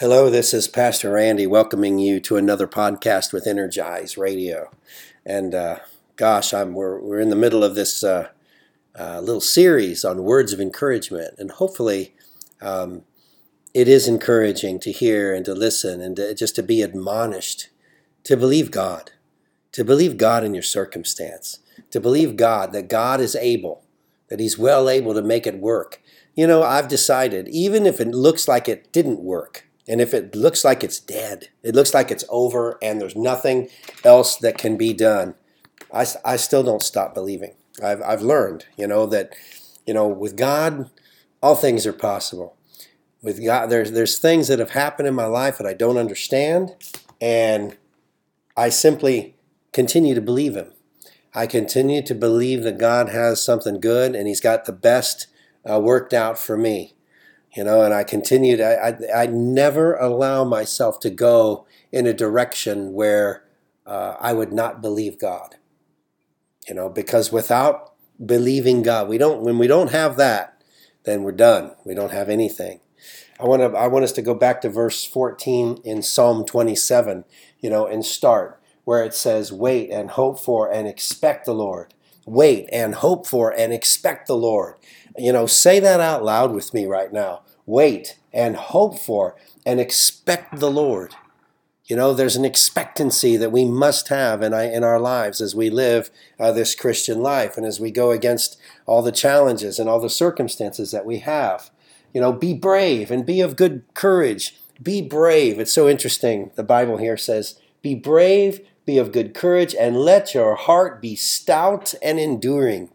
Hello, this is Pastor Randy welcoming you to another podcast with Energize Radio. And uh, gosh, I'm, we're, we're in the middle of this uh, uh, little series on words of encouragement. And hopefully, um, it is encouraging to hear and to listen and to, just to be admonished to believe God, to believe God in your circumstance, to believe God that God is able, that He's well able to make it work. You know, I've decided, even if it looks like it didn't work, and if it looks like it's dead, it looks like it's over and there's nothing else that can be done, I, I still don't stop believing. I've, I've learned, you know, that, you know, with God, all things are possible. With God, there's, there's things that have happened in my life that I don't understand, and I simply continue to believe Him. I continue to believe that God has something good and He's got the best uh, worked out for me you know and i continued I, I, I never allow myself to go in a direction where uh, i would not believe god you know because without believing god we don't when we don't have that then we're done. We don't have anything. I want to i want us to go back to verse 14 in psalm 27 you know and start where it says wait and hope for and expect the lord. Wait and hope for and expect the lord you know, say that out loud with me right now. Wait and hope for and expect the Lord. You know, there's an expectancy that we must have in, in our lives as we live uh, this Christian life and as we go against all the challenges and all the circumstances that we have. You know, be brave and be of good courage. Be brave. It's so interesting. The Bible here says, Be brave, be of good courage, and let your heart be stout and enduring.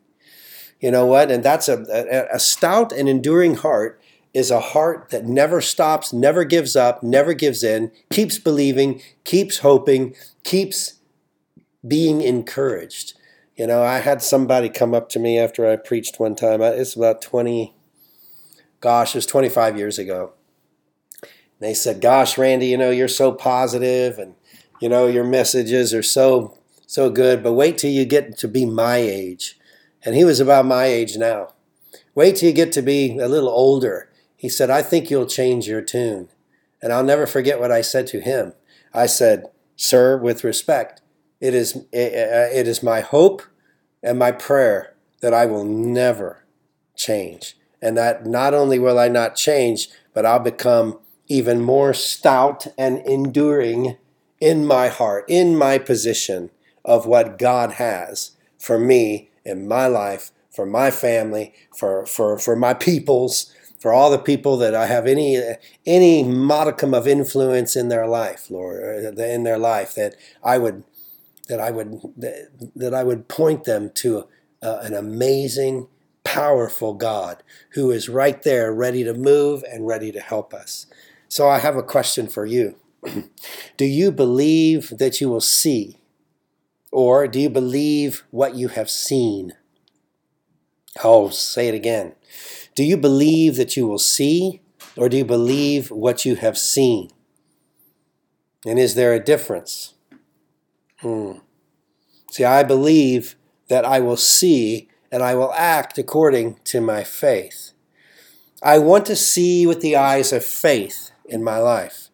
You know what? And that's a, a, a stout and enduring heart is a heart that never stops, never gives up, never gives in, keeps believing, keeps hoping, keeps being encouraged. You know, I had somebody come up to me after I preached one time. It's about 20, gosh, it was 25 years ago. they said, Gosh, Randy, you know, you're so positive and, you know, your messages are so, so good, but wait till you get to be my age. And he was about my age now. Wait till you get to be a little older. He said, I think you'll change your tune. And I'll never forget what I said to him. I said, Sir, with respect, it is, eh, eh, eh, it is my hope and my prayer that I will never change. And that not only will I not change, but I'll become even more stout and enduring in my heart, in my position of what God has for me in my life, for my family, for, for, for my peoples, for all the people that I have any any modicum of influence in their life, Lord, in their life, that I would that I would that I would point them to uh, an amazing, powerful God who is right there, ready to move and ready to help us. So I have a question for you. Do you believe that you will see or do you believe what you have seen? I'll say it again. Do you believe that you will see, or do you believe what you have seen? And is there a difference? Hmm. See, I believe that I will see and I will act according to my faith. I want to see with the eyes of faith in my life,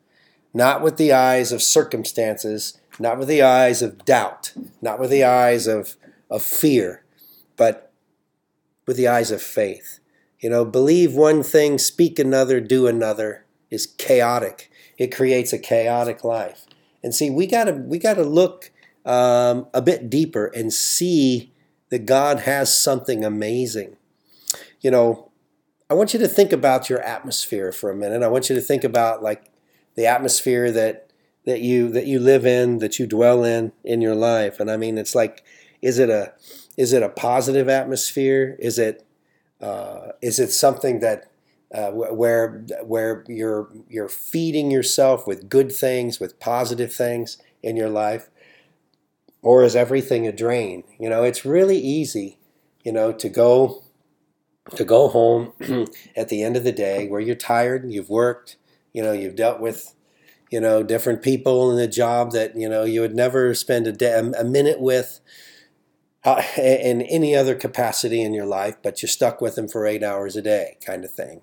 not with the eyes of circumstances not with the eyes of doubt, not with the eyes of, of fear, but with the eyes of faith. You know, believe one thing, speak another, do another is chaotic. It creates a chaotic life. And see, we gotta we gotta look um, a bit deeper and see that God has something amazing. You know, I want you to think about your atmosphere for a minute. I want you to think about like the atmosphere that that you that you live in, that you dwell in in your life. And I mean, it's like, is it a is it a positive atmosphere? Is it uh, is it something that uh, where where you're you're feeding yourself with good things, with positive things in your life, or is everything a drain? You know, it's really easy, you know, to go to go home at the end of the day where you're tired, you've worked, you know, you've dealt with you know, different people in the job that, you know, you would never spend a, day, a minute with uh, in any other capacity in your life, but you're stuck with them for eight hours a day kind of thing.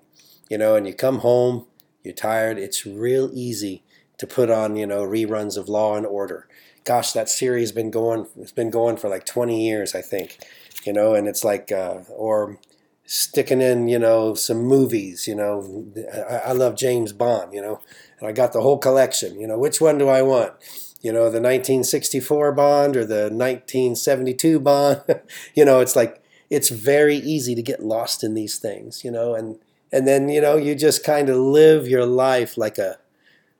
You know, and you come home, you're tired, it's real easy to put on, you know, reruns of Law and Order. Gosh, that series been going. It's been going for like 20 years, I think. You know, and it's like, uh, or sticking in, you know, some movies. You know, I, I love James Bond. You know, and I got the whole collection. You know, which one do I want? You know, the 1964 Bond or the 1972 Bond. you know, it's like it's very easy to get lost in these things. You know, and and then you know you just kind of live your life like a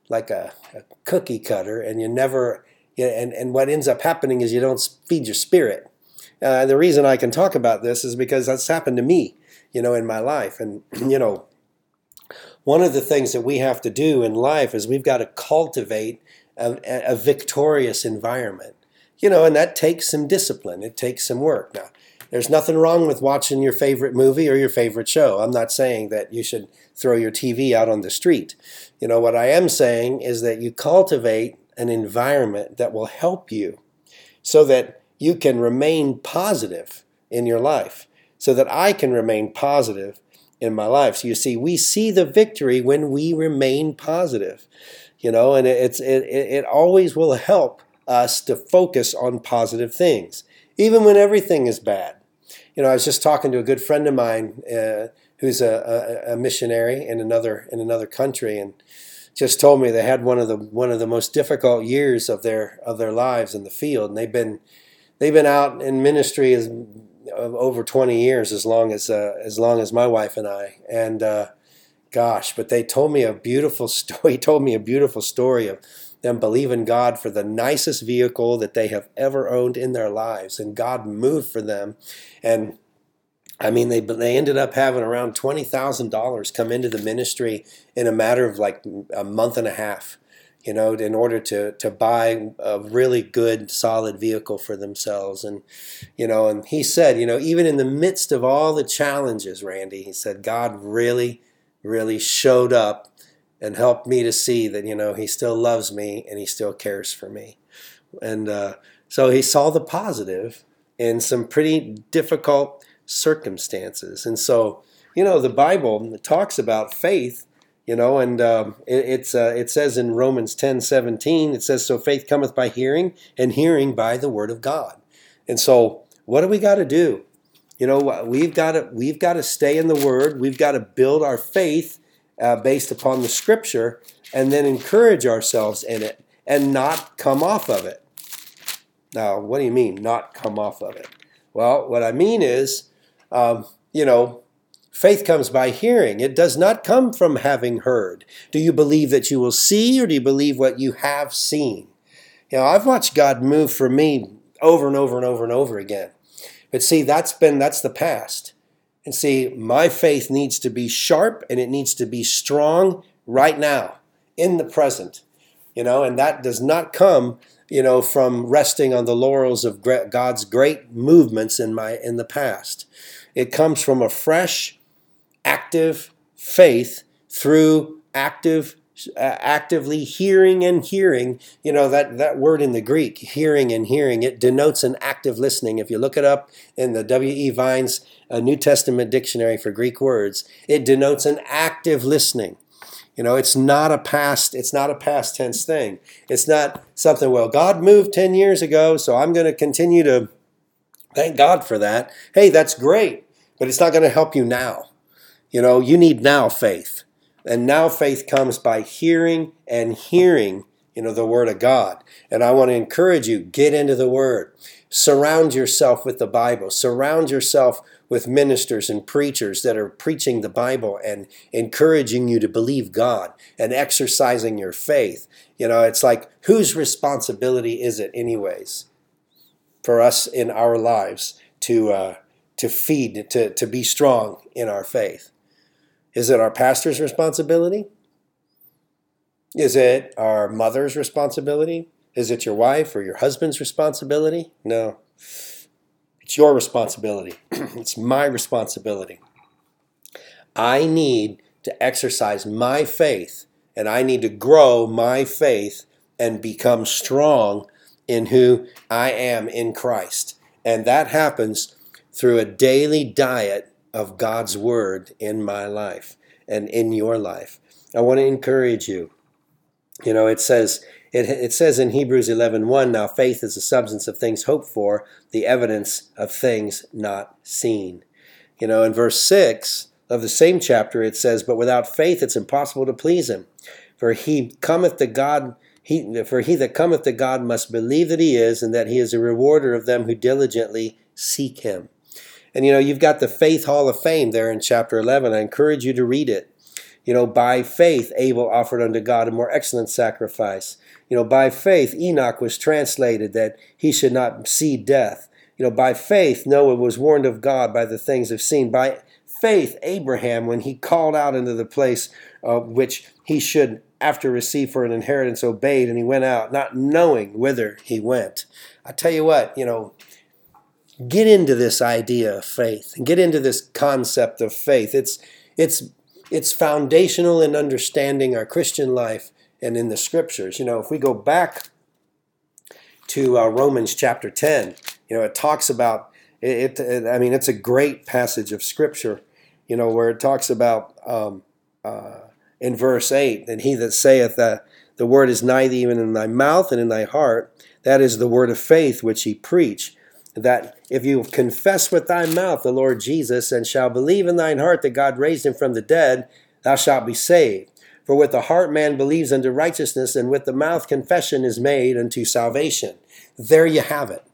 like a, a cookie cutter, and you never. Know, and and what ends up happening is you don't feed your spirit. Uh, the reason I can talk about this is because that's happened to me, you know, in my life, and you know, one of the things that we have to do in life is we've got to cultivate a, a victorious environment, you know, and that takes some discipline. It takes some work. Now, there's nothing wrong with watching your favorite movie or your favorite show. I'm not saying that you should throw your TV out on the street. You know, what I am saying is that you cultivate an environment that will help you so that you can remain positive in your life, so that I can remain positive in my life. So you see, we see the victory when we remain positive, you know, and it's it, it always will help us to focus on positive things, even when everything is bad. You know, I was just talking to a good friend of mine uh, who's a, a, a missionary in another in another country, and just told me they had one of the one of the most difficult years of their of their lives in the field, and they've been they've been out in ministry as over 20 years, as long as uh, as long as my wife and I. And uh, gosh, but they told me a beautiful story. Told me a beautiful story of them believing God for the nicest vehicle that they have ever owned in their lives, and God moved for them. And I mean, they they ended up having around twenty thousand dollars come into the ministry in a matter of like a month and a half you know, in order to to buy a really good, solid vehicle for themselves. And you know, and he said, you know, even in the midst of all the challenges, Randy, he said, God really, really showed up and helped me to see that you know He still loves me and He still cares for me. And uh, so he saw the positive in some pretty difficult circumstances. And so, you know, the Bible talks about faith you know and um, it, it's uh, it says in romans 10 17 it says so faith cometh by hearing and hearing by the word of god. And so what do we got to do? You know we've got to we've got to stay in the word we've got to build our faith uh, based upon the scripture and then encourage ourselves in it and not come off of it. Now what do you mean not come off of it? Well what i mean is um, you know Faith comes by hearing. It does not come from having heard. Do you believe that you will see, or do you believe what you have seen? You know, I've watched God move for me over and over and over and over again. But see, that's been that's the past. And see, my faith needs to be sharp and it needs to be strong right now, in the present. You know, and that does not come, you know, from resting on the laurels of God's great movements in my in the past. It comes from a fresh active faith through active uh, actively hearing and hearing. You know that that word in the greek hearing and hearing it denotes an active listening. If you look it up in the w.e vine's uh, new testament dictionary for greek words it denotes an active listening. You know it's not a past it's not a past tense thing. It's not something well god moved 10 years ago so i'm going to continue to thank god for that. Hey that's great but it's not going to help you now you know, you need now faith. And now faith comes by hearing and hearing, you know, the Word of God. And I want to encourage you get into the Word. Surround yourself with the Bible. Surround yourself with ministers and preachers that are preaching the Bible and encouraging you to believe God and exercising your faith. You know, it's like, whose responsibility is it, anyways, for us in our lives to, uh, to feed, to, to be strong in our faith? Is it our pastor's responsibility? Is it our mother's responsibility? Is it your wife or your husband's responsibility? No. It's your responsibility. it's my responsibility. I need to exercise my faith and I need to grow my faith and become strong in who I am in Christ. And that happens through a daily diet of God's Word in my life and in your life. I want to encourage you. You know, it says it, it says in Hebrews 11:1, now faith is the substance of things hoped for, the evidence of things not seen. You know, in verse 6 of the same chapter it says, but without faith it's impossible to please him. For he cometh to God he, for he that cometh to God must believe that he is, and that he is a rewarder of them who diligently seek him. And you know, you've got the Faith Hall of Fame there in chapter 11. I encourage you to read it. You know, by faith, Abel offered unto God a more excellent sacrifice. You know, by faith, Enoch was translated that he should not see death. You know, by faith, Noah was warned of God by the things of seen. By faith, Abraham, when he called out into the place uh, which he should, after receive for an inheritance, obeyed, and he went out, not knowing whither he went. I tell you what, you know, get into this idea of faith and get into this concept of faith. It's it's it's foundational in understanding our Christian life and in the scriptures. You know, if we go back to uh, Romans chapter 10, you know, it talks about it, it, I mean, it's a great passage of scripture, you know, where it talks about um, uh, in verse 8, and he that saith that the word is nigh thee even in thy mouth and in thy heart, that is the word of faith which he preached that if you confess with thy mouth the Lord Jesus and shall believe in thine heart that God raised him from the dead, thou shalt be saved. For with the heart man believes unto righteousness, and with the mouth confession is made unto salvation. There you have it.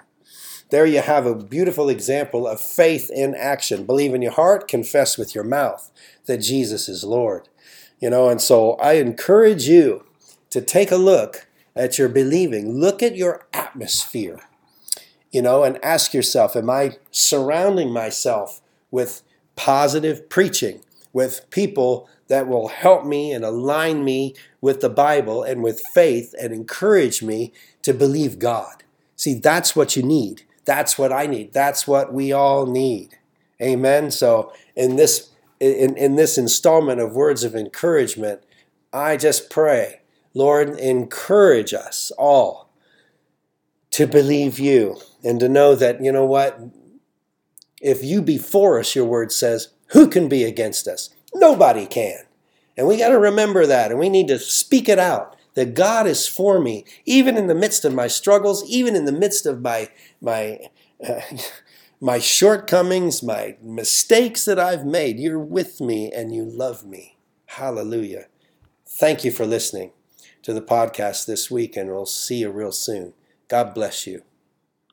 There you have a beautiful example of faith in action. Believe in your heart, confess with your mouth that Jesus is Lord. You know, and so I encourage you to take a look at your believing. Look at your atmosphere you know, and ask yourself, am I surrounding myself with positive preaching, with people that will help me and align me with the Bible and with faith and encourage me to believe God? See, that's what you need. That's what I need. That's what we all need. Amen. So in this in, in this installment of words of encouragement, I just pray, Lord, encourage us all to believe you and to know that, you know what? If you be for us, your word says, who can be against us? Nobody can. And we got to remember that and we need to speak it out that God is for me, even in the midst of my struggles, even in the midst of my, my, uh, my shortcomings, my mistakes that I've made. You're with me and you love me. Hallelujah. Thank you for listening to the podcast this week, and we'll see you real soon. God bless you.